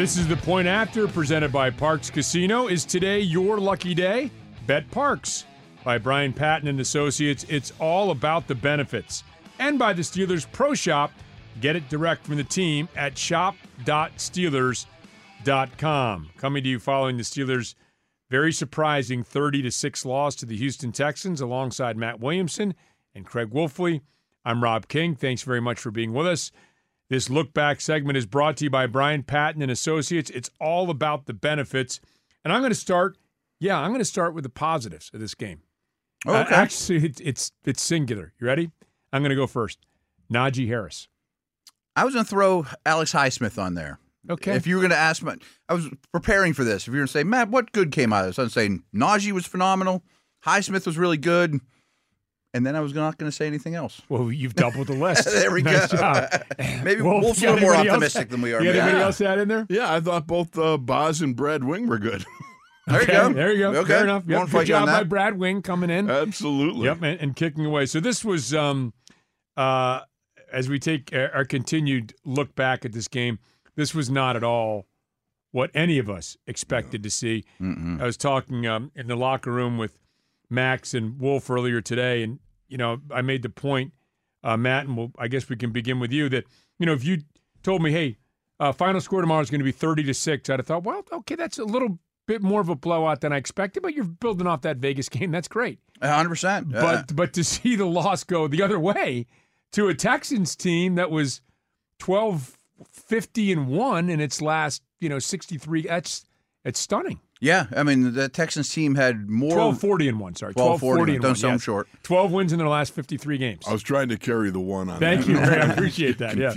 This is the point after presented by Parx Casino. Is today your lucky day? Bet Parx by Brian Patton and Associates. It's all about the benefits. And by the Steelers Pro Shop. Get it direct from the team at shop.steelers.com. Coming to you following the Steelers' very surprising 30 to 6 loss to the Houston Texans alongside Matt Williamson and Craig Wolfley. I'm Rob King. Thanks very much for being with us. This look back segment is brought to you by Brian Patton and Associates. It's all about the benefits. And I'm going to start, yeah, I'm going to start with the positives of this game. Oh, okay. Uh, actually, it, it's it's singular. You ready? I'm going to go first. Najee Harris. I was going to throw Alex Highsmith on there. Okay. If you were going to ask me, I was preparing for this. If you were going to say, Matt, what good came out of this? I was saying Najee was phenomenal. Highsmith was really good. And then I was not going to say anything else. Well, you've doubled the list. there we nice go. Job. Maybe Wolf, Wolf's a little more anybody else- optimistic than we are. You anybody Yeah. else add in there? Yeah, I thought both uh, Boz and Brad Wing were good. There Okay, you go. There you go. Okay. Fair enough. Yep. Won't Good fight you on job by. Brad Wing coming in. Absolutely. Yep, and, and kicking away. So this was um, uh, as we take our our continued look back at this game. This was not at all what any of us expected to see. I was talking um, in the locker room with Max and Wolf earlier today, and you know I made the point, uh, Matt, and we'll, I guess we can begin with you that you know if you told me, hey, uh, final score tomorrow is going to be thirty to six, I'd have thought, well, okay, that's a little bit more of a blowout than I expected, but you're building off that Vegas game. That's great. 100%. Uh, But but to see the loss go the other way to a Texans team that was 12 50 and 1 in its last, you know, 63 that's it's stunning. Yeah, I mean, the Texans team had more. 12 40 and 1, sorry. 12 12 40 and Don't 1. sound yes. short. 12 wins in their last 53 games. I was trying to carry the one on Thank that. you. I appreciate that. Yeah.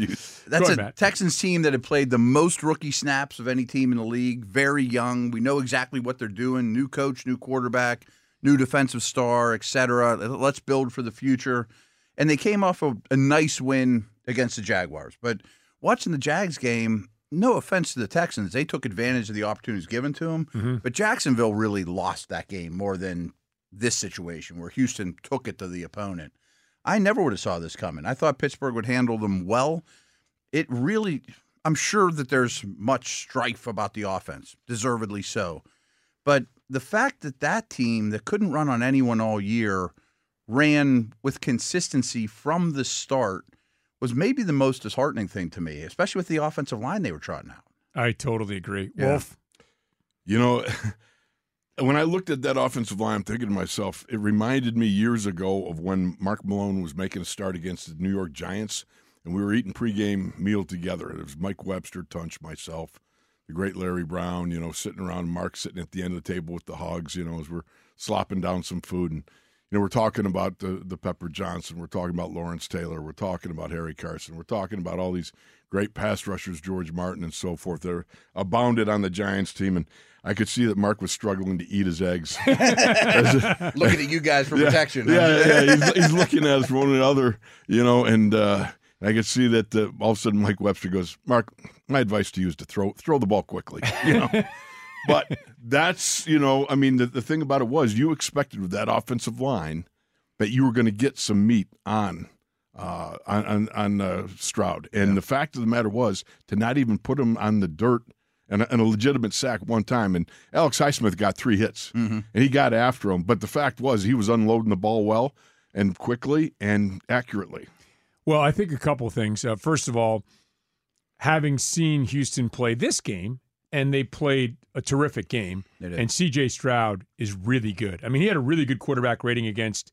That's Go a Matt. Texans team that had played the most rookie snaps of any team in the league. Very young. We know exactly what they're doing. New coach, new quarterback, new defensive star, etc. Let's build for the future. And they came off a, a nice win against the Jaguars. But watching the Jags game, no offense to the Texans, they took advantage of the opportunities given to them. Mm-hmm. But Jacksonville really lost that game more than this situation where Houston took it to the opponent. I never would have saw this coming. I thought Pittsburgh would handle them well it really I'm sure that there's much strife about the offense, deservedly so. But the fact that that team that couldn't run on anyone all year ran with consistency from the start was maybe the most disheartening thing to me, especially with the offensive line they were trotting out. I totally agree. Yeah. Wolf. You know, when I looked at that offensive line, I'm thinking to myself, it reminded me years ago of when Mark Malone was making a start against the New York Giants, and we were eating pregame meal together. It was Mike Webster, Tunch, myself, the great Larry Brown, you know, sitting around, Mark sitting at the end of the table with the hogs, you know, as we're slopping down some food. And, you know, we're talking about the, the Pepper Johnson. We're talking about Lawrence Taylor. We're talking about Harry Carson. We're talking about all these great pass rushers, George Martin and so forth. They're abounded on the Giants team. And I could see that Mark was struggling to eat his eggs. Looking at you guys for protection. huh? Yeah, yeah, he's, he's looking at us from one another, you know, and uh, I could see that uh, all of a sudden Mike Webster goes, Mark, my advice to you is to throw throw the ball quickly, you know. but that's, you know, I mean, the, the thing about it was you expected with that offensive line that you were going to get some meat on. Uh, on on, on uh, Stroud, and the fact of the matter was to not even put him on the dirt and a, and a legitimate sack one time. And Alex Highsmith got three hits, and he got after him. But the fact was he was unloading the ball well and quickly and accurately. Well, I think a couple of things. Uh, first of all, having seen Houston play this game, and they played a terrific game, and CJ Stroud is really good. I mean, he had a really good quarterback rating against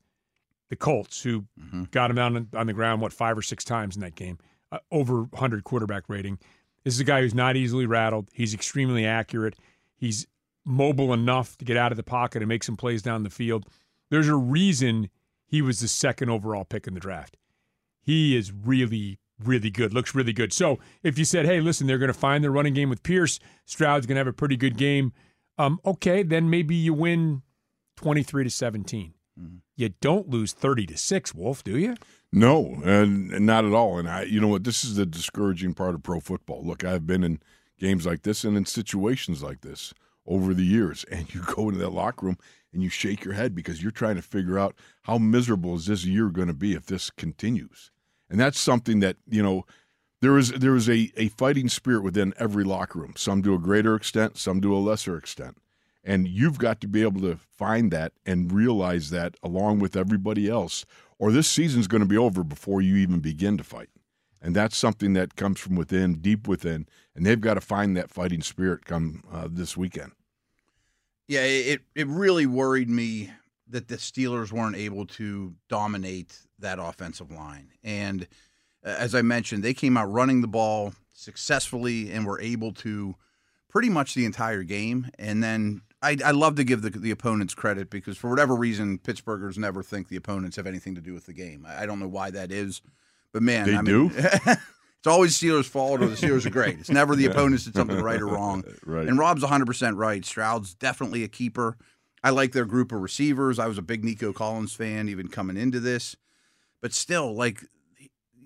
the Colts, who Mm-hmm. got him down on- on the ground, what, five or six times in that game, uh, over 100 quarterback rating. This is a guy who's not easily rattled. He's extremely accurate. He's mobile enough to get out of the pocket and make some plays down the field. There's a reason he was the second overall pick in the draft. He is really, really good. Looks really good. So if you said, hey, listen, they're going to find their running game with Pierce, Stroud's going to have a pretty good game. Um, okay, then maybe you win 23 to 17. Mm-hmm. You don't lose 30 to 6, Wolf, do you? No, and, not at all. And I, you know what? This is the discouraging part of pro football. Look, I've been in games like this and in situations like this over the years, and you go into that locker room and you shake your head because you're trying to figure out how miserable is this year going to be if this continues. And that's something that you know there is there is a, a fighting spirit within every locker room. Some to a greater extent, some to a lesser extent. And you've got to be able to find that and realize that along with everybody else, or this season's going to be over before you even begin to fight. And that's something that comes from within, deep within, and they've got to find that fighting spirit come uh, this weekend. Yeah, it it really worried me that the Steelers weren't able to dominate that offensive line. And uh, as I mentioned, they came out running the ball successfully and were able to pretty much the entire game. And then I, I love to give the, the opponents credit because for whatever reason, Pittsburghers never think the opponents have anything to do with the game. I, I don't know why that is, but man, they I do. Mean, it's always Steelers' fault or the Steelers are great. It's never the opponents did something right or wrong. right. And Rob's 100% right. Stroud's definitely a keeper. I like their group of receivers. I was a big Nico Collins fan even coming into this. But still, like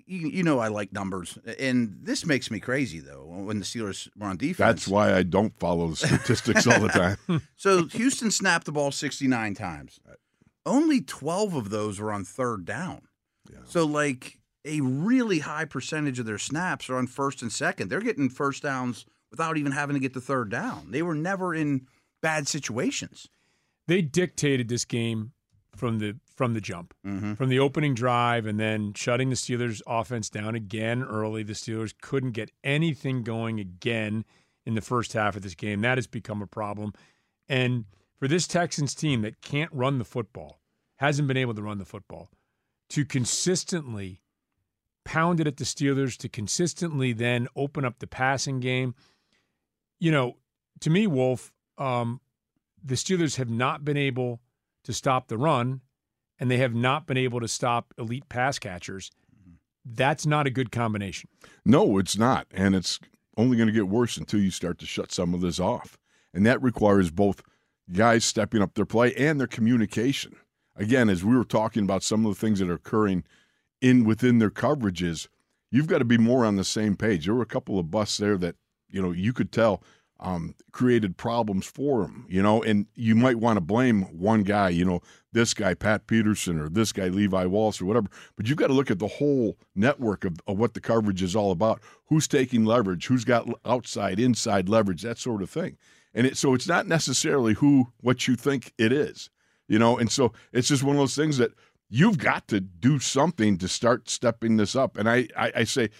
you, you know I like numbers, and this makes me crazy though when the Steelers were on defense. That's why I don't follow the statistics all the time. so Houston snapped the ball 69 times. Only 12 of those were on third down. Yeah. So like a really high percentage of their snaps are on first and second. They're getting first downs without even having to get the third down. They were never in bad situations. They dictated this game from the from the jump, mm-hmm. from the opening drive, and then shutting the Steelers' offense down again early. The Steelers couldn't get anything going again in the first half of this game. That has become a problem. And for this Texans team that can't run the football, hasn't been able to run the football, to consistently pound it at the Steelers, to consistently then open up the passing game. You know, to me, Wolf, um, the Steelers have not been able to stop the run and they have not been able to stop elite pass catchers. That's not a good combination. No, it's not. And it's only going to get worse until you start to shut some of this off. And that requires both guys stepping up their play and their communication. Again, as we were talking about some of the things that are occurring in within their coverages, you've got to be more on the same page. There were a couple of busts there that, you know, you could tell um, created problems for him, you know, and you might want to blame one guy, you know, this guy, Pat Peterson, or this guy, Levi Wallace, or whatever. But you've got to look at the whole network of, of what the coverage is all about. Who's taking leverage? Who's got outside, inside leverage? That sort of thing. And it, so it's not necessarily who, what you think it is, you know, and so it's just one of those things that you've got to do something to start stepping this up. And I, I, I say,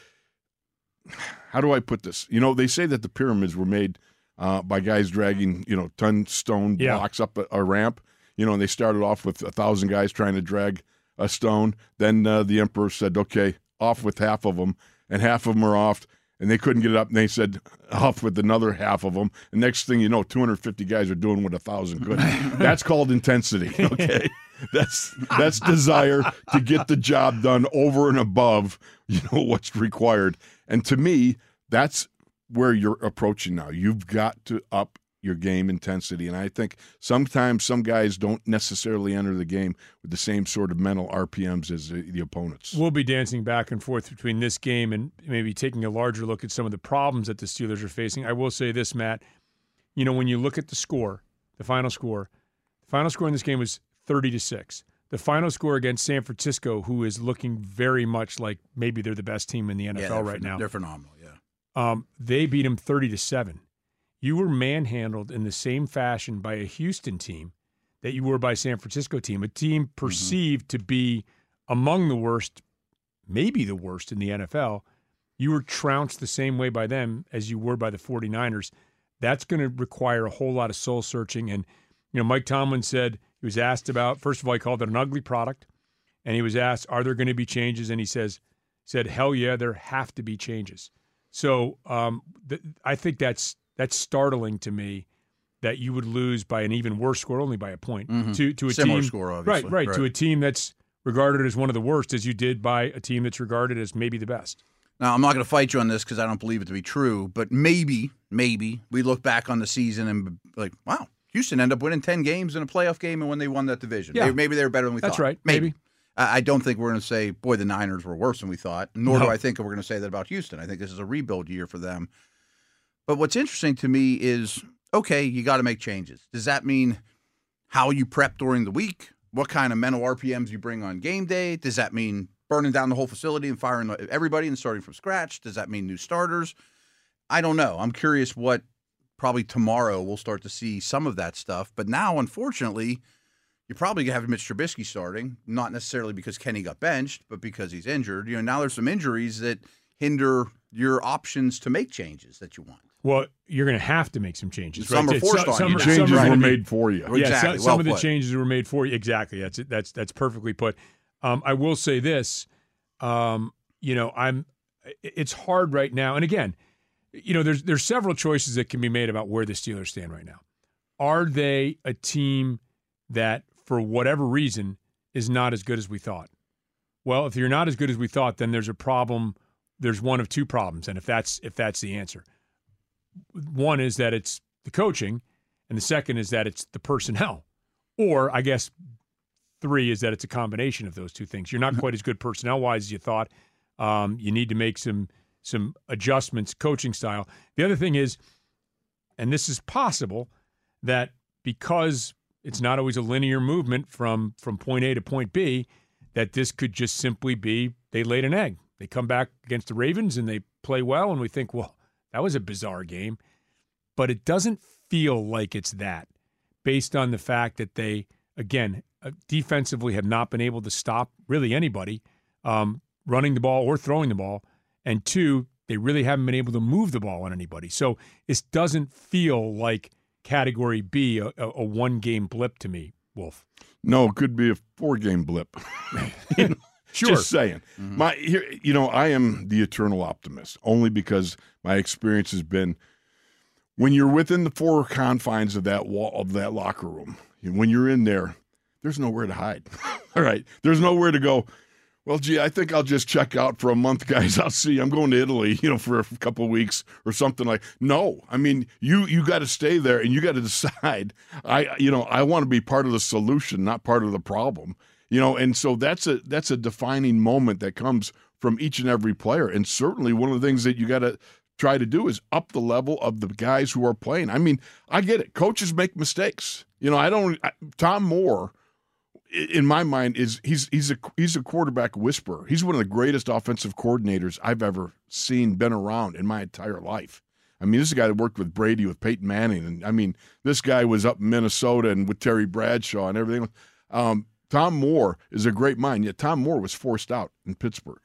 how do I put this? You know, they say that the pyramids were made uh, by guys dragging, you know, ton stone yeah. blocks up a, a, ramp. You know, and they started off with a thousand guys trying to drag a stone. Then uh, the emperor said, "Okay, off with half of them," and half of them are off, and they couldn't get it up. And they said, "Off with another half of them." And next thing you know, 250 guys are doing what a thousand could. that's called intensity. Okay. That's that's desire to get the job done over and above, you know, what's required. And to me, that's where you're approaching now. You've got to up your game intensity. And I think sometimes some guys don't necessarily enter the game with the same sort of mental RPMs as the, the, opponents. We'll be dancing back and forth between this game and maybe taking a larger look at some of the problems that the Steelers are facing. I will say this, Matt. You know, when you look at the score, the final score, the final score in this game was 30 to 6. The final score against San Francisco, who is looking very much like maybe they're the best team in the NFL yeah, right now. They're phenomenal. Yeah. Um, they beat them 30 to 7. You were manhandled in the same fashion by a Houston team that you were by San Francisco team, a team mm-hmm. perceived mm-hmm. to be among the worst, maybe the worst in the NFL. You were trounced the same way by them as you were by the 49ers. That's going to require a whole lot of soul searching. And, you know, Mike Tomlin said he was asked about, first of all, he called it an ugly product. And he was asked, are there going to be changes? And he says, said, hell yeah, there have to be changes. So um, th- I think that's that's startling to me that you would lose by an even worse score, only by a point, Mhm. to to a Similar team score, obviously. right, right, to a team that's regarded as one of the worst, as you did by a team that's regarded as maybe the best. Now, I'm not going to fight you on this because I don't believe it to be true, but maybe, maybe we look back on the season and be like, wow, Houston ended up winning 10 games in a playoff game and when they won that division. Yeah. Maybe, maybe they were better than we That's thought. That's right, maybe. I I don't think we're going to say, boy, the Niners were worse than we thought, nor No. do I think we're going to say that about Houston. I think this is a rebuild year for them. But what's interesting to me is okay, you got to make changes. Does that mean how you prep during the week? What kind of mental RPMs you bring on game day? Does that mean burning down the whole facility and firing everybody and starting from scratch? Does that mean new starters? I don't know. I'm curious what probably tomorrow we'll start to see some of that stuff. But now, unfortunately, you're probably gonna have Mitch Trubisky starting, not necessarily because Kenny got benched, but because he's injured. You know, now there's some injuries that hinder your options to make changes that you want. Well, you're going to have to make some changes. Some right? are forced So- on some, you some Changes are were made for you. Yeah, Exactly. some, Well some of the put. changes were made for you. Exactly. That's that's that's perfectly put. Um, I will say this. Um, you know, I'm. It's hard right now, and again, you know, there's there's several choices that can be made about where the Steelers stand right now. Are they a team that, for whatever reason, is not as good as we thought? Well, if you're not as good as we thought, then there's a problem. There's one of two problems, and if that's if that's the answer, one is that it's the coaching, and the second is that it's the personnel. Or I guess three is that it's a combination of those two things. You're not quite as good personnel wise as you thought. Um, you need to make some some adjustments coaching style. The other thing is, and this is possible, that because it's not always a linear movement from from point A to point B, that this could just simply be they laid an egg. They come back against the Ravens and they play well, and we think, well, that was a bizarre game. But it doesn't feel like it's that based on the fact that they, again, uh, defensively have not been able to stop really anybody um, running the ball or throwing the ball. And two, they really haven't been able to move the ball on anybody. So this doesn't feel like category B, a, a one game blip to me, Wolf. No, it could be a four game blip. You know, Sure. Just saying. Mm-hmm. My here, you know, I am the eternal optimist only because my experience has been when you're within the four confines of that wall of that locker room. When you're in there, there's nowhere to hide. All right, there's nowhere to go. Well, gee, I think I'll just check out for a month, guys. I'll see. I'm going to Italy, you know, for a couple of weeks or something like. No, I mean, you you got to stay there and you got to decide. I, you know, I want to be part of the solution, not part of the problem. You know, and so that's a that's a defining moment that comes from each and every player. And certainly, one of the things that you got to try to do is up the level of the guys who are playing. I mean, I get it. Coaches make mistakes. You know, I don't. I, Tom Moore in my mind is he's he's a he's a quarterback whisperer. He's one of the greatest offensive coordinators I've ever seen been around in my entire life. I mean, this is a guy that worked with Brady with Peyton Manning, and I mean, this guy was up in Minnesota and with Terry Bradshaw and everything. Um, Tom Moore is a great mind, yet Tom Moore was forced out in Pittsburgh.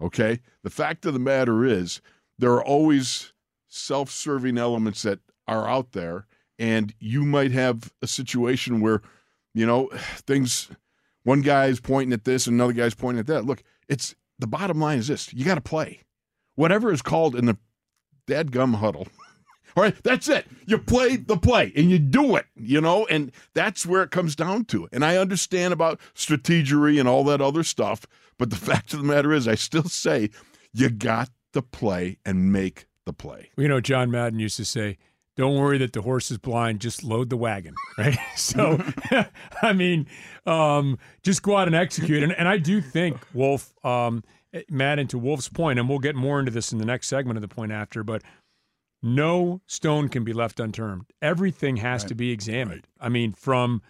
Okay, the fact of the matter is there are always self-serving elements that are out there, and you might have a situation where you know, things. One guy's pointing at this, and another guy's pointing at that. Look, it's the bottom line is this: you got to play, whatever is called in the dead gum huddle. All right, that's it. You play the play and you do it, you know, and that's where it comes down to. And I understand about strategery and all that other stuff, but the fact of the matter is, I still say you got to play and make the play. You know, John Madden used to say, don't worry that the horse is blind, just load the wagon, right? so, I mean, um, just go out and execute. And, and I do think, Wolf, um, Madden, to Wolf's point, and we'll get more into this in the next segment of the point after, but no stone can be left unturned. Everything has to be examined. I mean, from,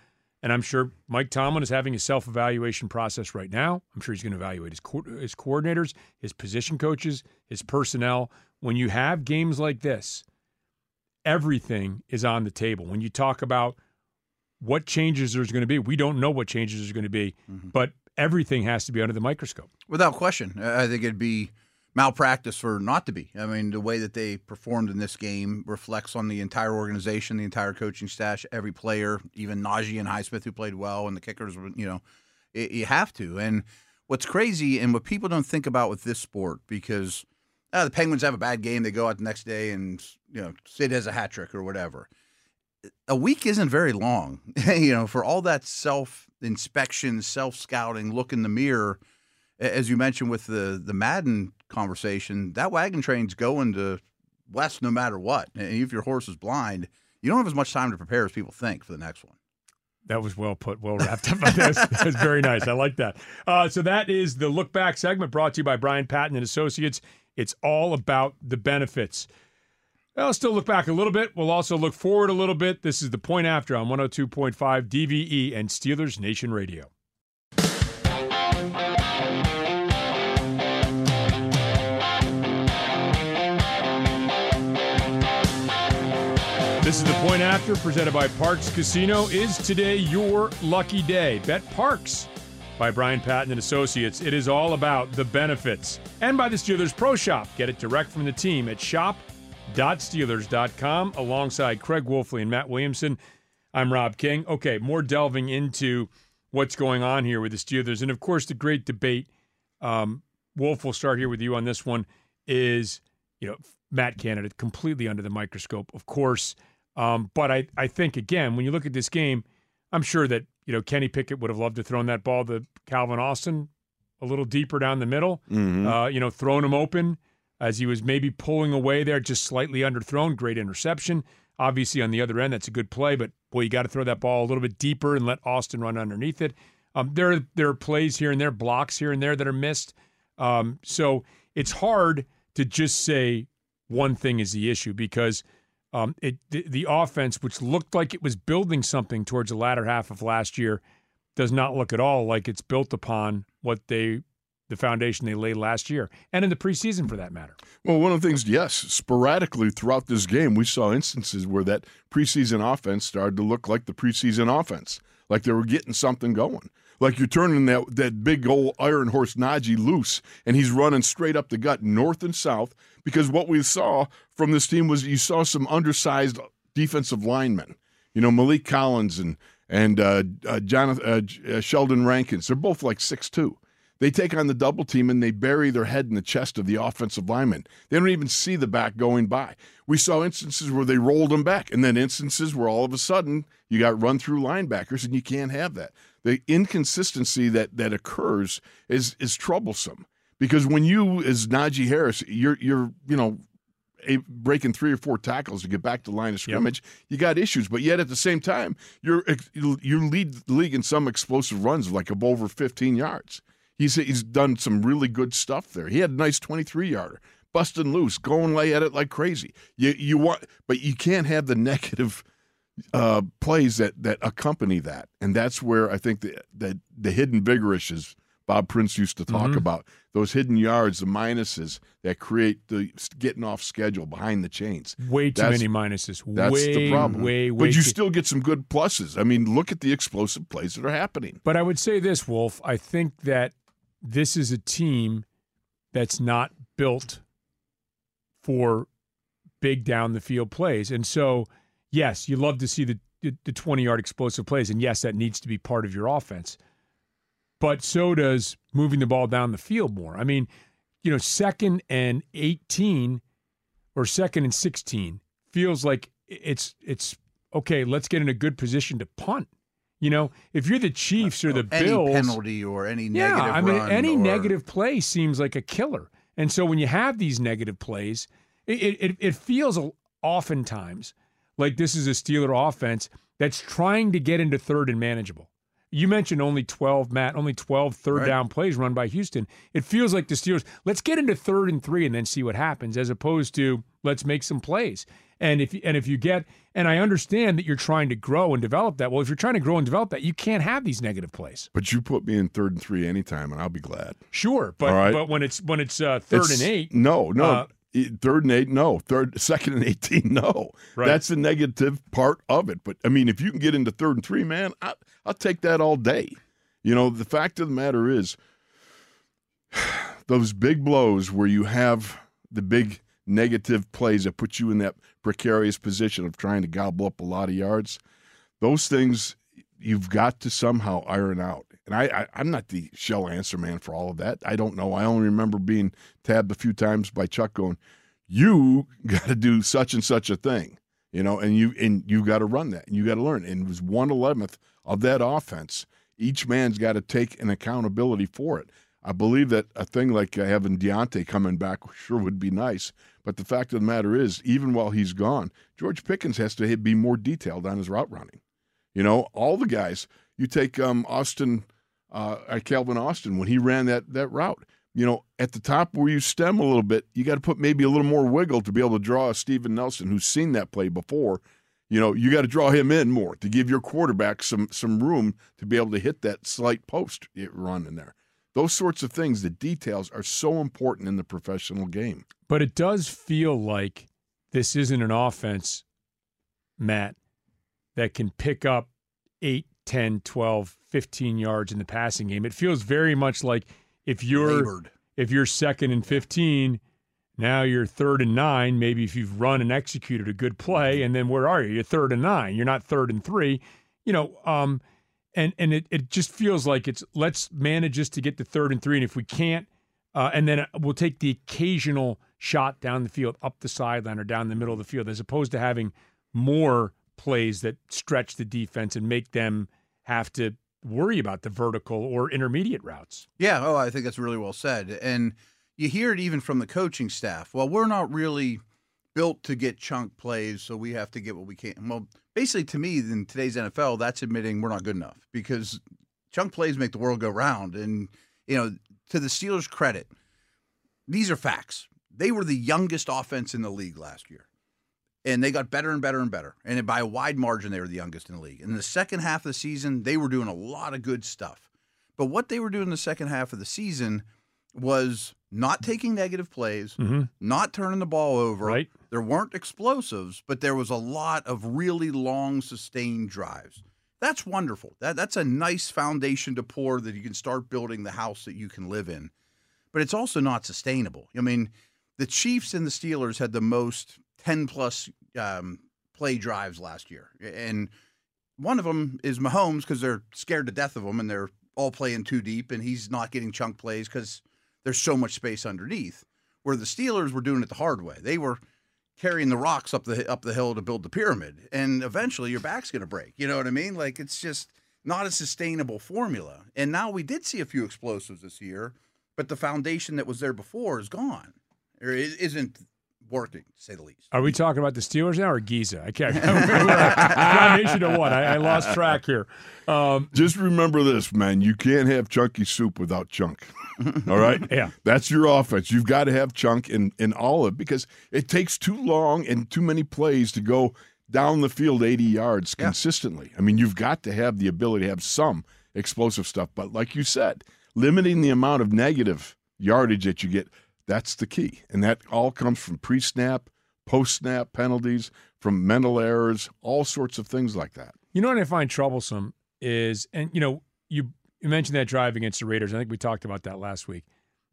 and I'm sure Mike Tomlin is having a self evaluation process right now. I'm sure he's going to evaluate his, co- his coordinators, his position coaches, his personnel. When you have games like this, everything is on the table. When you talk about what changes there's going to be, we don't know what changes there's going to be, mm-hmm. but everything has to be under the microscope. Without question. I I think it'd be malpractice for not to be. I mean, the way that they performed in this game reflects on the entire organization, the entire coaching staff, every player, even Najee and Highsmith who played well, and the kickers. You know, it, you have to. And what's crazy, and what people don't think about with this sport, because uh, the Penguins have a bad game, they go out the next day and you know Sid has a hat trick or whatever. a week isn't very long. you know, for all that self inspection, self scouting, look in the mirror, as you mentioned with the the Madden conversation, that wagon train's going to west no matter what. And if your horse is blind, you don't have as much time to prepare as people think for the next one. That was well put, well wrapped up. that, was, was very nice. I like that. Uh, so that is the look back segment brought to you by Brian Patton and Associates. It's all about the benefits. I'll still look back a little bit. We'll also look forward a little bit. This is the point after on 102.5 DVE and Steelers Nation Radio. This is the point after presented by Parx Casino. Is today your lucky day? Bet Parx by Brian Patton and Associates. It is all about the benefits. And by the Steelers Pro Shop. Get it direct from the team at shop.steelers.com alongside Craig Wolfley and Matt Williamson. I'm Rob King. Okay, more delving into what's going on here with the Steelers. And of course, the great debate. Um, Wolf, will start here with you on this one. Is, you know, Matt Canada completely under the microscope, of course. Um, but I, I think again, when you look at this game, I'm sure that you know Kenny Pickett would have loved to throw that ball to Calvin Austin a little deeper down the middle. Mm-hmm. Uh, you know, throwing him open as he was maybe pulling away there, just slightly underthrown. Great interception. Obviously, on the other end, that's a good play. But boy, you got to throw that ball a little bit deeper and let Austin run underneath it. Um, there, there are plays here and there, blocks here and there that are missed. Um, so it's hard to just say one thing is the issue because um, it the, the, offense, which looked like it was building something towards the latter half of last year, does not look at all like it's built upon what they the foundation they laid last year and in the preseason for that matter. Well, one of the things, yes, sporadically throughout this game, we saw instances where that preseason offense started to look like the preseason offense, like they were getting something going. Like you're turning that, that big old iron horse Najee loose, and he's running straight up the gut, north and south, because what we saw from this team was you saw some undersized defensive linemen. You know, Maliek Collins and and uh, uh, Jonathan uh, uh, Sheldon Rankins. They're both like six two. They take on the double team and they bury their head in the chest of the offensive lineman. They don't even see the back going by. We saw instances where they rolled them back, and then instances where all of a sudden you got run through linebackers, and you can't have that. The inconsistency that that occurs is is troublesome because when you as Najee Harris, you're you're you know breaking three or four tackles to get back to line of scrimmage, yep. you got issues. But yet at the same time, you're you lead the league in some explosive runs, like of over 15 yards. He's he's done some really good stuff there. He had a nice 23 yarder, busting loose, going lay at it like crazy. You you want, but you can't have the negative uh, plays that that accompany that, and that's where I think the the, the hidden vigorish is. Bob Prince used to talk mm-hmm. about those hidden yards, the minuses that create the getting off schedule behind the chains. Way too that's, many minuses. That's way, the problem. Way, way but you too- still get some good pluses. I mean, look at the explosive plays that are happening. But I would say this, Wolf. I think that this is a team that's not built for big down the field plays, and so yes, you love to see the the 20 yard explosive plays, and yes, that needs to be part of your offense. But so does moving the ball down the field more. I mean, you know, second and 18 or second and 16 feels like it's it's okay. Let's get in a good position to punt. You know, if you're the Chiefs or the any Bills, penalty or any yeah, negative I mean, any or... negative play seems like a killer. And so when you have these negative plays, it it, it feels oftentimes like this is a Steeler offense that's trying to get into third and manageable. You mentioned only 12, Matt, only 12 third right. down plays run by Houston. It feels like the Steelers, let's get into third and three and then see what happens, as opposed to let's make some plays. And if and if you get and I understand that you're trying to grow and develop that. Well, if you're trying to grow and develop that, you can't have these negative plays. But you put me in third and three anytime, and I'll be glad. Sure, but right. but when it's when it's uh, third it's, and eight, no, no, uh, third and eight, no. Third, second and eighteen, no. Right. That's the negative part of it. But I mean, if you can get into third and three, man, I, I'll take that all day. You know, the fact of the matter is, those big blows where you have the big negative plays that put you in that precarious position of trying to gobble up a lot of yards, those things you've got to somehow iron out. And I, I, am not the shell answer man for all of that. I don't know. I only remember being tabbed a few times by Chuck going, You got to do such and such a thing. You know, and you and you got to run that, and you got to learn. And it was one eleventh of that offense. Each man's got to take an accountability for it. I believe that a thing like having Diontae coming back sure would be nice. But the fact of the matter is, even while he's gone, George Pickens has to be more detailed on his route running. You know, all the guys. You take um, Austin, uh, Calvin Austin when he ran that that route. You know, at the top where you stem a little bit, you got to put maybe a little more wiggle to be able to draw a Steven Nelson who's seen that play before. You know, you got to draw him in more to give your quarterback some some room to be able to hit that slight post run in there. Those sorts of things, the details are so important in the professional game. But it does feel like this isn't an offense, Matt, that can pick up 8, 10, 12, 15 yards in the passing game. It feels very much like if you're Labored. if you're second and 15, now you're third and 9, maybe if you've run and executed a good play and then where are you? You're third and 9. You're not third and 3. You know, um and and it, it just feels like it's let's manage just to get to third and 3 and if we can't uh, and then we'll take the occasional shot down the field, up the sideline or down the middle of the field, as opposed to having more plays that stretch the defense and make them have to worry about the vertical or intermediate routes. Yeah, oh, I think that's really well said. And you hear it even from the coaching staff. Well, we're not really built to get chunk plays, so we have to get what we can. Well, basically, to me, in today's NFL, that's admitting we're not good enough because chunk plays make the world go round. And, you know, to the Steelers' credit, these are facts. They were the youngest offense in the league last year. And they got better and better and better. And by a wide margin, they were the youngest in the league. In the second half of the season, they were doing a lot of good stuff. But what they were doing in the second half of the season was not taking negative plays, Mhm. not turning the ball over. Right. There weren't explosives, but there was a lot of really long, sustained drives. That's wonderful. That that's a nice foundation to pour that you can start building the house that you can live in. But it's also not sustainable. I mean, the Chiefs and the Steelers had the most 10 plus um, play drives last year. And one of them is Mahomes because they're scared to death of him and they're all playing too deep and he's not getting chunk plays because there's so much space underneath. Where the Steelers were doing it the hard way. They were carrying the rocks up the up the hill to build the pyramid, and eventually your back's going to break. You know what I mean? Like it's just not a sustainable formula. And now we did see a few explosives this year, but the foundation that was there before is gone, or is isn't working, to say the least. Are we talking about the Steelers now or Giza? I can't. Combination of what? I, I lost track here. Um, Just remember this, man. You can't have chunky soup without chunk. All right? Yeah. That's your offense. You've got to have chunk in, in all of it because it takes too long and too many plays to go down the field 80 yards Yeah. consistently. I mean, you've got to have the ability to have some explosive stuff. But like you said, limiting the amount of negative yardage that you get, that's the key. And that all comes from pre snap, post snap penalties, from mental errors, all sorts of things like that. You know what I find troublesome is, and you know, you, you mentioned that drive against the Raiders. I think we talked about that last week.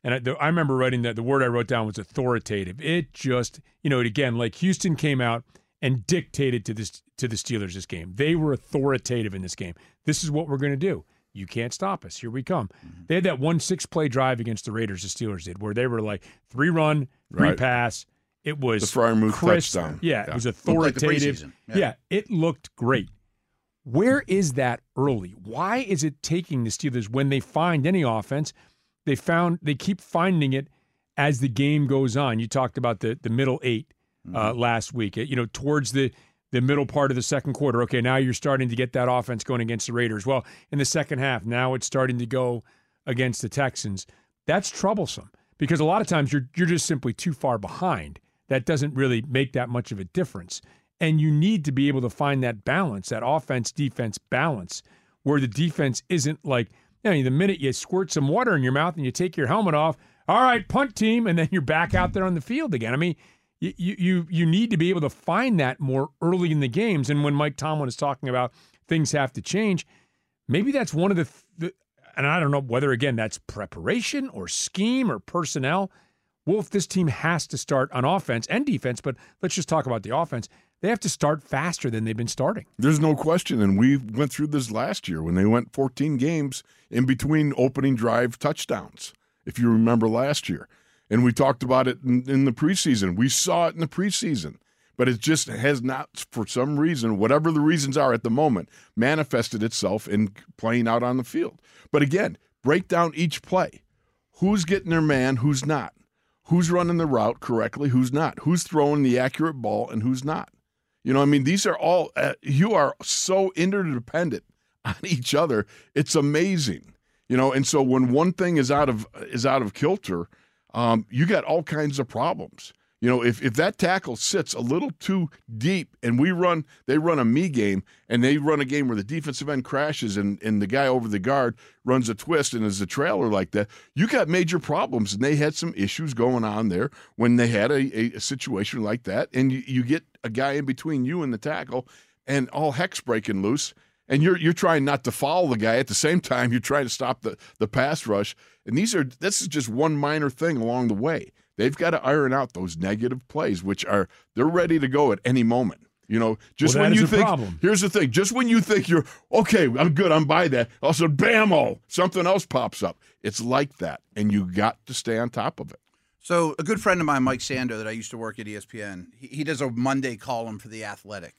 And I, the, I remember writing that the word I wrote down was authoritative. It just, you know, again, like Houston came out and dictated to this to the Steelers this game. They were authoritative in this game. This is what we're going to do. You can't stop us. Here we come. They had that one six play drive against the Raiders. The Steelers did, where they were like three run, three Right. pass. It was The Freiermuth crisp. touchdown. Yeah, Yeah. it was Looked like authoritative. yeah. Yeah. it looked great. Where is that early? Why is it taking the Steelers when they find any offense? They found they keep finding it as the game goes on. You talked about the the middle 8 uh, last week. You know, towards the the middle part of the second quarter. Okay, now you're starting to get that offense going against the Raiders. Well, in the second half, now it's starting to go against the Texans. That's troublesome because a lot of times you're you're just simply too far behind. That doesn't really make that much of a difference. And you need to be able to find that balance, that offense defense balance, where the defense isn't like, you know, the minute you squirt some water in your mouth and you take your helmet off, all right, punt team, and then you're back out there on the field again. I mean, you you you need to be able to find that more early in the games. And when Mike Tomlin is talking about things have to change, maybe that's one of the, and I don't know whether again that's preparation or scheme or personnel. Wolf, this team has to start on offense and defense, but let's just talk about the offense. They have to start faster than they've been starting. There's no question, and we went through this last year when they went 14 games in between opening drive touchdowns. If you remember last year, and we talked about it in, in the preseason, we saw it in the preseason. but it just has not, for some reason, whatever the reasons are at the moment, manifested itself in playing out on the field. But again, break down each play. Who's getting their man, who's not? Who's running the route correctly, who's not? Who's throwing the accurate ball, and who's not? You know, I mean, these are all, uh, you are so interdependent on each other. It's amazing. You know, and so when one thing is out of is out of kilter, um, you got all kinds of problems. You know, if, if that tackle sits a little too deep and we run, they run a me game and they run a game where the defensive end crashes and, and the guy over the guard runs a twist and is a trailer like that, you got major problems. And they had some issues going on there when they had a, a, situation like that. And you, you get a guy in between you and the tackle and all heck's breaking loose. And you're you're trying not to foul the guy at the same time you're trying to stop the, the pass rush. And these are this is just one minor thing along the way. They've got to iron out those negative plays, which are they're ready to go at any moment. You know, just Well, that when is you a think problem. here's the thing, just when you think you're okay, I'm good, I'm by that. Also, bammo, oh, something else pops up. It's like that, and you got to stay on top of it. So a good friend of mine, Mike Sando, that I used to work at ESPN, he, he does a Monday column for the Athletic,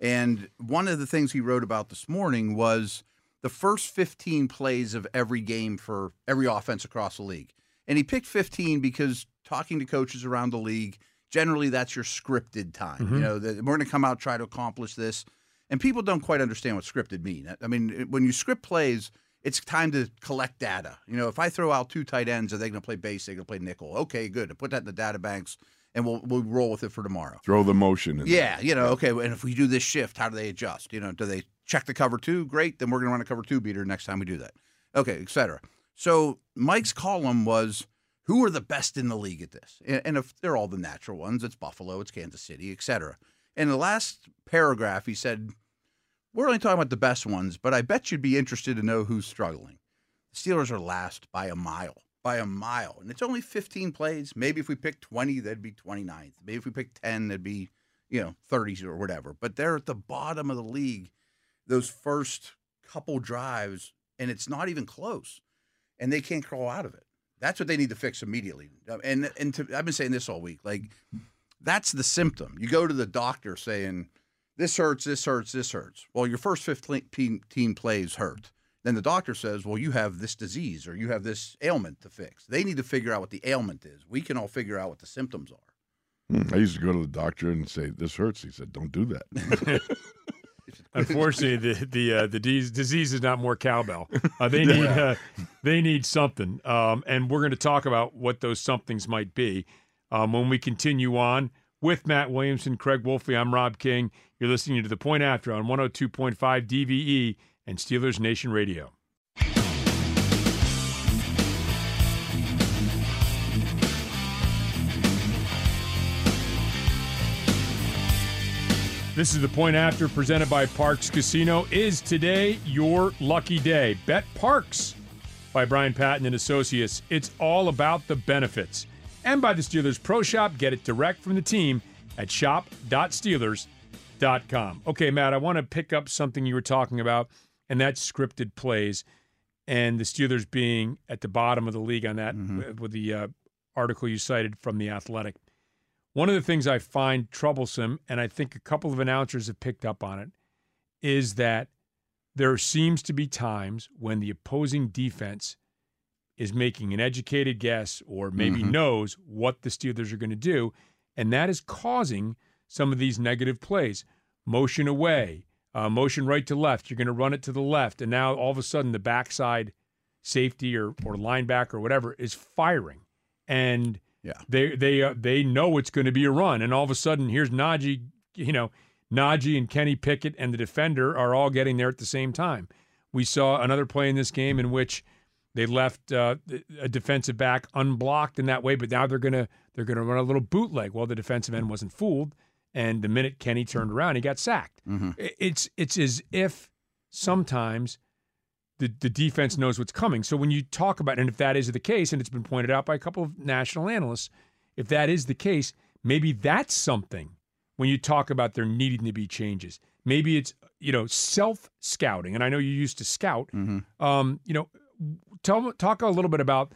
and one of the things he wrote about this morning was the first 15 plays of every game for every offense across the league, and he picked 15 because talking to coaches around the league, generally that's your scripted time. You mm-hmm. know, that we're going to come out try to accomplish this, and people don't quite understand what scripted mean. I mean, when you script plays it's time to collect data. You know, if I throw out two tight ends, are they going to play base? They're going to play nickel. Okay, good. I Put that in the data banks, and we'll we'll roll with it for tomorrow. Throw the motion in. Yeah, you know, okay. And if we do this shift, how do they adjust? You know, do they check the cover two? Great. Then we're going to run a cover two beater next time we do that. Okay, et cetera. So Mike's column was who are the best in the league at this? And, if they're all the natural ones, it's Buffalo, it's Kansas City, et cetera. In the last paragraph, he said, we're only talking about the best ones, but I bet you'd be interested to know who's struggling. The Steelers are last by a mile, by a mile. And it's only 15 plays. Maybe if we picked 20, they'd be 29th. Maybe if we picked 10, they'd be, you know, 30s or whatever. But they're at the bottom of the league those first couple drives, and it's not even close. And they can't crawl out of it. That's what they need to fix immediately. And and to, I've been saying this all week. Like, that's the symptom. You go to the doctor saying, this hurts, this hurts, this hurts. Well, your first 15 team plays hurt. Then the doctor says, well, you have this disease or you have this ailment to fix. They need to figure out what the ailment is. We can all figure out what the symptoms are. Hmm, I used to go to the doctor and say, "This hurts." He said, "Don't do that." Unfortunately, the the uh, the dis- disease is not more cowbell. Uh, they need uh, they need something, um, and we're going to talk about what those somethings might be um, when we continue on with Matt Williamson, Craig Wolfley. I'm Rob King. You're listening to the Point After on 102.5 DVE and Steelers Nation Radio. This is the point after presented by Parx Casino. Is today your lucky day? Bet Parx by Brian Patton and Associates. It's all about the benefits. And by the Steelers Pro Shop. Get it direct from the team at shop.steelers.com. Okay, Matt, I want to pick up something you were talking about, and that's scripted plays and the Steelers being at the bottom of the league on that with the uh, article you cited from The Athletic. One of the things I find troublesome, and I think a couple of announcers have picked up on it, is that there seems to be times when the opposing defense is making an educated guess or maybe knows what the Steelers are going to do, and that is causing some of these negative plays. Motion away, uh, motion right to left, you're going to run it to the left, and now all of a sudden the backside safety or, or linebacker or whatever is firing. And Yeah. they they uh, they know it's going to be a run, and all of a sudden here's Najee, you know, Najee and Kenny Pickett and the defender are all getting there at the same time. We saw another play in this game in which they left uh, a defensive back unblocked in that way, but now they're gonna they're gonna run a little bootleg. Well, the defensive end wasn't fooled, and the minute Kenny turned around, he got sacked. I- It's it's as if sometimes the, the defense knows what's coming. So when you talk about, and if that is the case, and it's been pointed out by a couple of national analysts, if that is the case, maybe that's something when you talk about there needing to be changes. Maybe it's you know self scouting, and I know you used to scout. Um, you know, tell talk a little bit about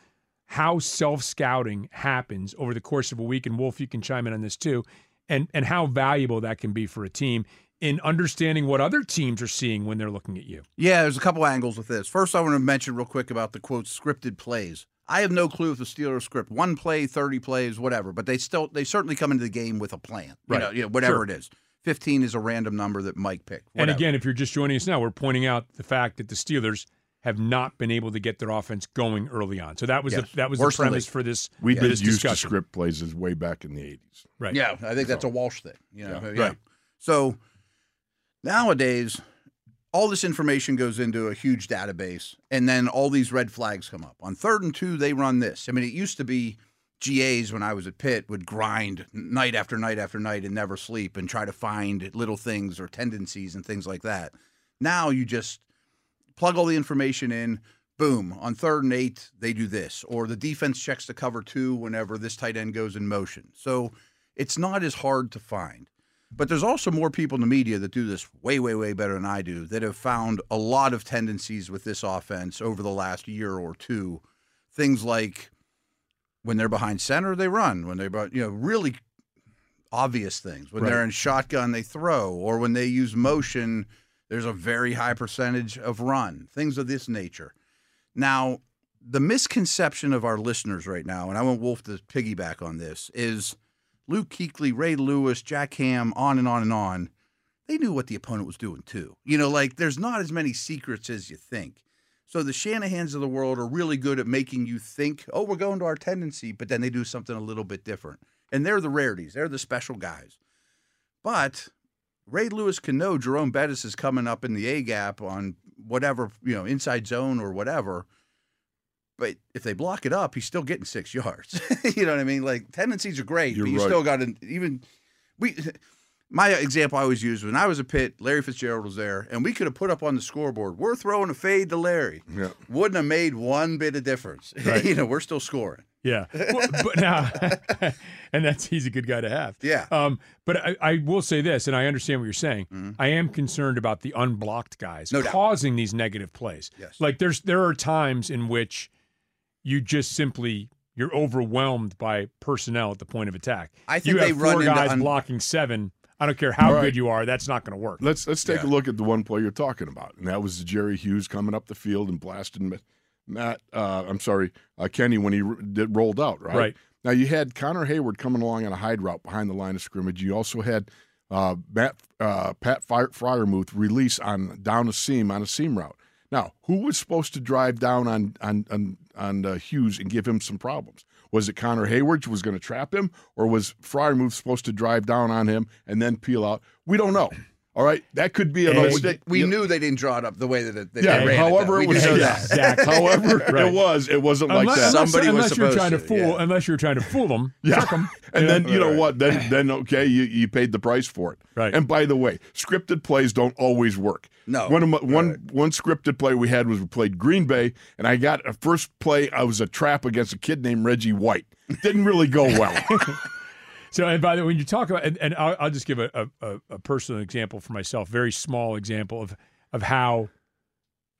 how self scouting happens over the course of a week. And Wolf, you can chime in on this too. and and how valuable that can be for a team in understanding what other teams are seeing when they're looking at you. Yeah, there's a couple angles with this. First, I want to mention real quick about the quote scripted plays. I have no clue if the Steelers script one play, thirty plays, whatever, but they still they certainly come into the game with a plan. You Right. know, you know, whatever Sure. it is. Fifteen is a random number that Mike picked. And again, if you're just joining us now, we're pointing out the fact that the Steelers have not been able to get their offense going early on. So that was Yes. the, that was Worst the in the premise for this We for did this used to script plays as way back in the 80s. Right. Yeah, I think that's a Walsh thing. You know, Yeah. yeah. Right. So nowadays, all this information goes into a huge database, and then all these red flags come up. On third and two, they run this. I mean, it used to be GAs when I was at Pitt would grind night after night after night and never sleep and try to find little things or tendencies and things like that. Now you just plug all the information in. Boom. On third and eight, they do this. Or the defense checks to cover two whenever this tight end goes in motion. So it's not as hard to find. But there's also more people in the media that do this way, way, way better than I do that have found a lot of tendencies with this offense over the last year or two. Things like when they're behind center, they run. When they're, you know, really obvious things. When they're in shotgun, they throw. Or when they use motion, there's a very high percentage of run. Things of this nature. Now, the misconception of our listeners right now, and I want Wolf to piggyback on this, is Luke Kuechly, Ray Lewis, Jack Ham, on and on and on. They knew what the opponent was doing too. You know, like there's not as many secrets as you think. So the Shanahans of the world are really good at making you think, oh, we're going to our tendency, but then they do something a little bit different. And they're the rarities, they're the special guys. But Ray Lewis can know Jerome Bettis is coming up in the A gap on whatever, you know, inside zone or whatever. But if they block it up, he's still getting six yards. you know what I mean? Like tendencies are great, You're but you right. still got to even we. My example I always use when I was a pit, Larry Fitzgerald was there, and we could have put up on the scoreboard, "We're throwing a fade to Larry." Yeah. Wouldn't have made one bit of difference. Right. you know, we're still scoring. Yeah, Well, but now, and that's he's a good guy to have. Yeah. Um, but I, I will say this, and I understand what you're saying. I am concerned about the unblocked guys Mm-hmm. No doubt. causing these negative plays. Yes. Like there's there are times in which you just simply you're overwhelmed by personnel at the point of attack. I think you they have run four into guys un- blocking seven. I don't care how All right. good you are. That's not going to work. Let's let's take Yeah. a look at the one play you're talking about, and that was Jerry Hughes coming up the field and blasting Ma- Matt. Uh, I'm sorry, uh, Kenny when he r- did, rolled out. Right? Right. now, you had Connor Heyward coming along on a hide route behind the line of scrimmage. You also had uh, Matt uh, Pat Fry- Freiermuth release on down a seam on a seam route. Now, who was supposed to drive down on on on, on uh, Hughes and give him some problems? Was it Connor Heyward who was going to trap him, or was Freiermuth supposed to drive down on him and then peel out? We don't know. All right, that could be a Hey, mistake. We knew they didn't draw it up the way that it, that Yeah, they ran however it. it was did yeah. Exactly. However, Right. it was. It wasn't like unless, that. unless, Somebody was unless you're trying to to, fool, yeah. unless you're trying to fool them, Yeah. trick 'em, and then you know what? Then then okay, you, you paid the price for it. Right. And by the way, scripted plays don't always work. No. One of my, one Right. one scripted play we had was we played Green Bay, and I got a first play. I was a trap against a kid named Reggie White. Didn't really go well. So, and by the way, when you talk about, and, and I'll, I'll just give a, a, a personal example for myself, very small example of of how,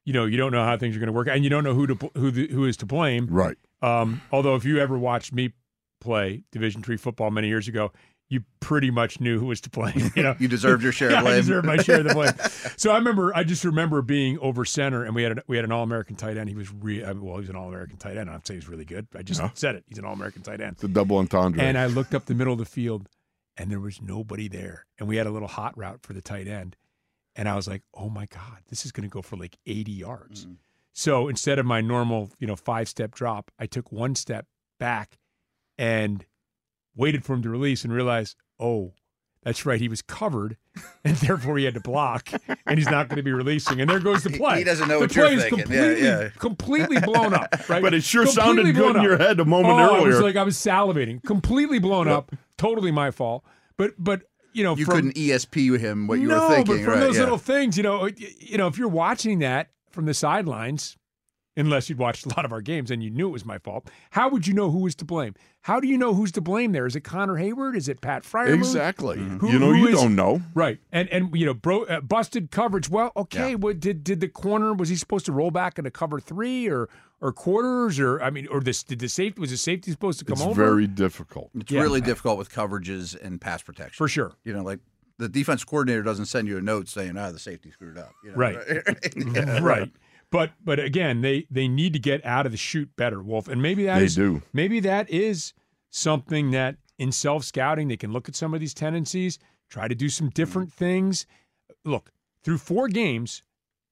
you know, you don't know how things are going to work, and you don't know who to who the, who is to blame. right. Um, although, if you ever watched me play Division three football many years ago, you pretty much knew who was to blame. You know, You deserved your share yeah, of blame. I deserved my share of the blame. so I remember, I just remember being over center, and we had a, we had an All American tight end. He was re- well, he was an All American tight end. I'd say he's really good. I just Yeah. said it. He's an All American tight end. The double entendre. And I looked up the middle of the field, and there was nobody there. And we had a little hot route for the tight end, and I was like, "Oh my god, this is going to go for like 80 yards." Mm. So instead of my normal, you know, five step drop, I took one step back and waited for him to release, and realized, oh. That's right. He was covered, and therefore he had to block, and he's not going to be releasing. And there goes the He- play. he doesn't know the what you're play is thinking. Yeah, Completely, yeah. completely blown up. Right? but it sure Completely sounded good in your head a moment oh, I was like I was salivating, completely blown up, totally my fault. But but you know, You from, couldn't ESP him what you no, were thinking, but from right? those yeah. little things, you know, you know, if you're watching that from the sidelines, unless you'd watched a lot of our games and you knew it was my fault. How would you know who was to blame? How do you know who's to blame there? Is it Connor Heyward? Is it Pat Fryer? Exactly. Who- you know, you is- don't know. Right, and and you know, bro, uh, busted coverage. Well, okay, Yeah. what did did the corner was he supposed to roll back into cover three or or quarters or I mean, or this did the safety was the safety supposed to come It's over very difficult. It's Yeah. really difficult with coverages and pass protection. for sure? You know, like the defense coordinator doesn't send you a note saying, "Ah, the safety screwed up." You know? Right. Yeah. right. But but again, they they need to get out of the chute better, Wolf. And maybe that They is- do. maybe that is something that in self scouting they can look at some of these tendencies, try to do some different things. Look, through four games,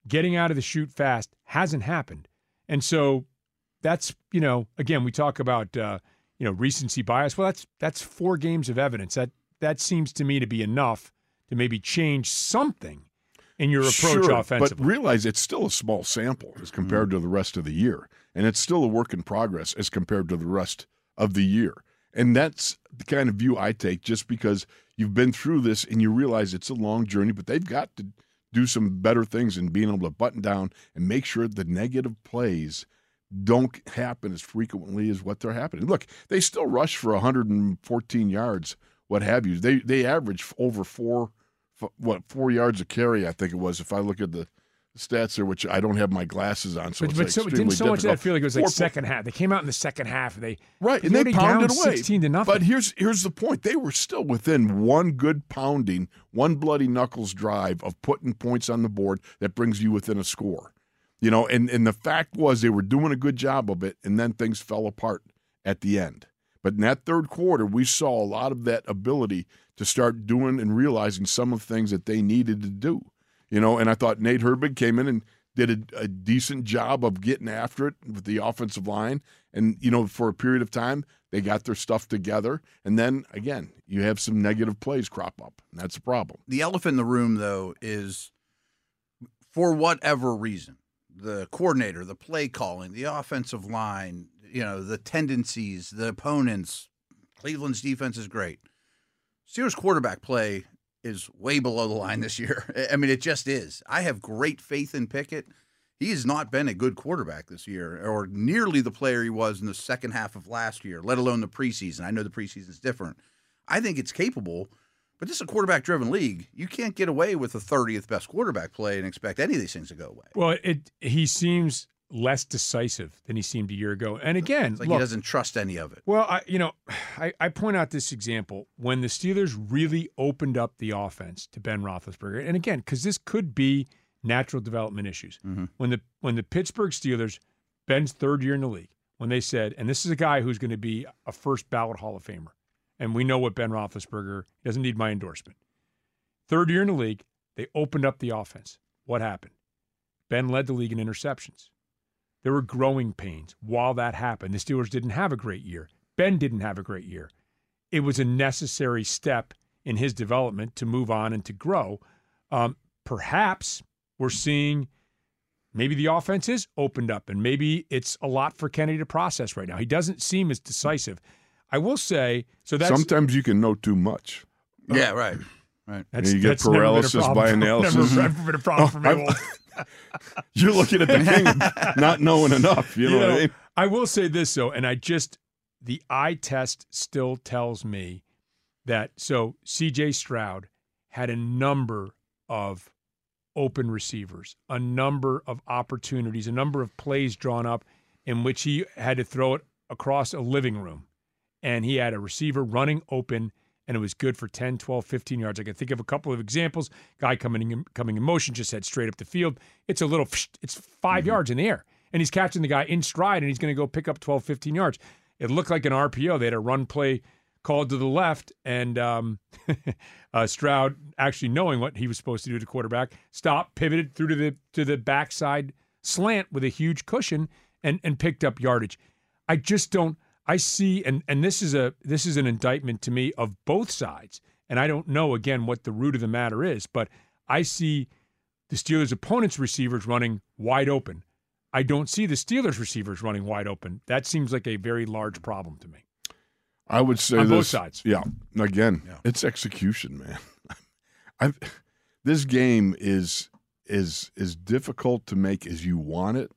getting out of the chute fast hasn't happened, and so that's you know again we talk about uh, you know recency bias. Well, that's that's four games of evidence that that seems to me to be enough to maybe change something in your approach Sure, offensively. But realize it's still a small sample as compared mm. to the rest of the year. And it's still a work in progress as compared to the rest of the year. And that's the kind of view I take just because you've been through this and you realize it's a long journey, but they've got to do some better things in being able to button down and make sure the negative plays don't happen as frequently as what they're happening. Look, they still rush for 114 yards, what have you. They they average over four what four yards of carry, I think it was. If I look at the stats there, which I don't have my glasses on, so But, but so, extremely didn't so much of that feel like it was like Four- second half? They came out in the second half. And they right, and down pounded away, 16 to nothing. But here's here's the point: they were still within one good pounding, one bloody knuckles drive of putting points on the board that brings you within a score. You know, and and the fact was they were doing a good job of it, and then things fell apart at the end. But in that third quarter, we saw a lot of that ability to start doing and realizing some of the things that they needed to do. You know, and I thought Nate Herbig came in and did a, a decent job of getting after it with the offensive line. And, you know, for a period of time, they got their stuff together. And then again, you have some negative plays crop up. And that's a problem. the elephant in the room, though, is for whatever reason, the coordinator, the play calling, the offensive line, you know, the tendencies, the opponents. Cleveland's defense is great. Steelers quarterback play is way below the line this year. I mean, it just is. I have great faith in Pickett. He has not been a good quarterback this year, or nearly the player he was in the second half of last year, let alone the preseason. I know the preseason is different. I think it's capable, but this is a quarterback driven league. You can't get away with the 30th best quarterback play and expect any of these things to go away. well, it he seems less decisive than he seemed a year ago. And again, It's like look, he doesn't trust any of it. Well, I, you know, I, I point out this example when the Steelers really opened up the offense to Ben Roethlisberger, and again, because this could be natural development issues. Mm-hmm. When the when the Pittsburgh Steelers, Ben's third year in the league, when they said, and this is a guy who's going to be a first ballot Hall of Famer, and we know what Ben Roethlisberger doesn't need my endorsement. Third year in the league, they opened up the offense. What happened? Ben led the league in interceptions. There were growing pains while that happened. The Steelers didn't have a great year. Ben didn't have a great year. It was a necessary step in his development to move on and to grow. Um, perhaps we're seeing maybe the offense is opened up and maybe it's a lot for Kennedy to process right now. He doesn't seem as decisive. I will say so that's Sometimes you can know too much. Yeah, right. Right. that's, you get that's never been a paralysis problem by analysis. Never, never been a problem for me. You're looking at the king not knowing enough. You know, You what I mean? I will say this though, and I just the eye test still tells me that so CJ Stroud had a number of open receivers, a number of opportunities, a number of plays drawn up in which he had to throw it across a living room. And he had a receiver running open and it was good for 10, 12, 15 yards. I can think of a couple of examples. Guy coming in, coming in motion, just head straight up the field. It's a little, it's 5 yards in the air. And he's catching the guy in stride and he's going to go pick up 12, 15 yards. It looked like an RPO. They had a run play called to the left, and um, uh, Stroud, actually knowing what he was supposed to do to quarterback, stopped, pivoted through to the to the backside slant with a huge cushion, and and picked up yardage. I just don't. I see, and and this is a this is an indictment to me of both sides, and I don't know again what the root of the matter is, but I see the Steelers' opponents' receivers running wide open. I don't see the Steelers' receivers running wide open. That seems like a very large problem to me. I would say On this, both sides. Yeah. Again, Yeah. it's execution, man. I've, this game is is as difficult to make as you want it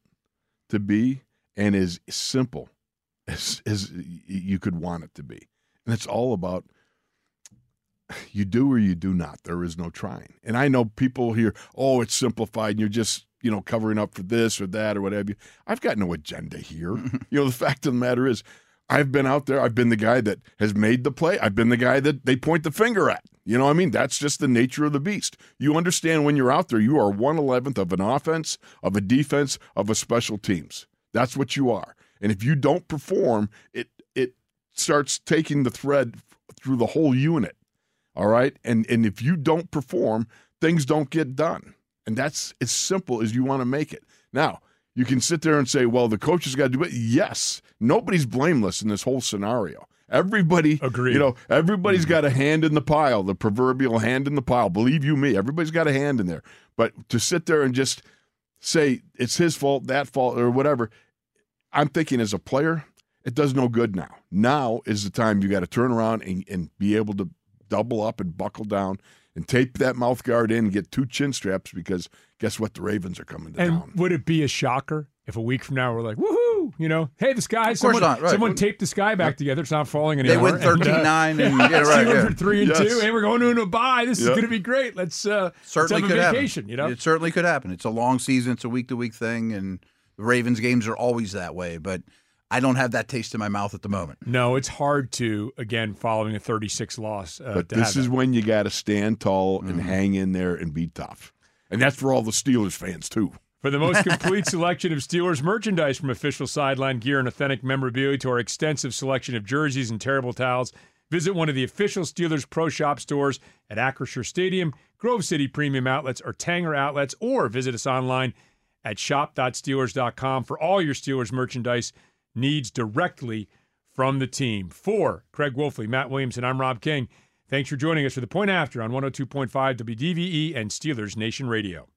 to be and as simple as, as you could want it to be. And it's all about you do or you do not. There is no trying. And I know people here, oh, it's simplified and you're just, you know, covering up for this or that or whatever. I've got no agenda here. you know, the fact of the matter is, I've been out there. I've been the guy that has made the play. I've been the guy that they point the finger at. You know what I mean? That's just the nature of the beast. You understand when you're out there, you are one eleventh of an offense, of a defense, of a special teams. That's what you are. And if you don't perform, it it starts taking the thread through the whole unit. All right? And and if you don't perform, things don't get done. And that's as simple as you want to make it. Now, you can sit there and say, well, the coach has got to do it. Yes. Nobody's blameless in this whole scenario. Everybody, Agreed. you know, everybody's got a hand in the pile, the proverbial hand in the pile. Believe you me, everybody's got a hand in there. But to sit there and just say it's his fault, that fault, or whatever, I'm thinking as a player, it does no good now. Now is the time you got to turn around and, and be able to double up and buckle down and tape that mouth guard in and get two chin straps because guess what? The Ravens are coming to And town. would it be a shocker if a week from now we're like, woohoo, you know, hey, the sky, someone, not, right. someone taped the sky back together. It's not falling anymore. They anymore. went And, uh, 13 9 and yeah, right. Steelers Yeah. are three and Yes. two, and we're going into a bye. This is going to be great. Let's uh, Certainly let's could have a vacation. happen. You know, It certainly could happen. It's a long season. It's a week to week thing, and the Ravens games are always that way. But I don't have that taste in my mouth at the moment. no, it's hard to again following a 36 loss. Uh, but this is that. when you got to stand tall Mm-hmm. and hang in there and be tough. And that's for all the Steelers fans, too. For the most complete selection of Steelers merchandise from official sideline gear and authentic memorabilia to our extensive selection of jerseys and terrible towels, visit one of the official Steelers Pro Shop stores at Acrisure Stadium, Grove City Premium Outlets, or Tanger Outlets, or visit us online at shop.steelers.com for all your Steelers merchandise needs directly from the team. For Craig Wolfley, Matt Williamson, I'm Rob King. Thanks for joining us for the point after on 102.5 WDVE and Steelers Nation Radio.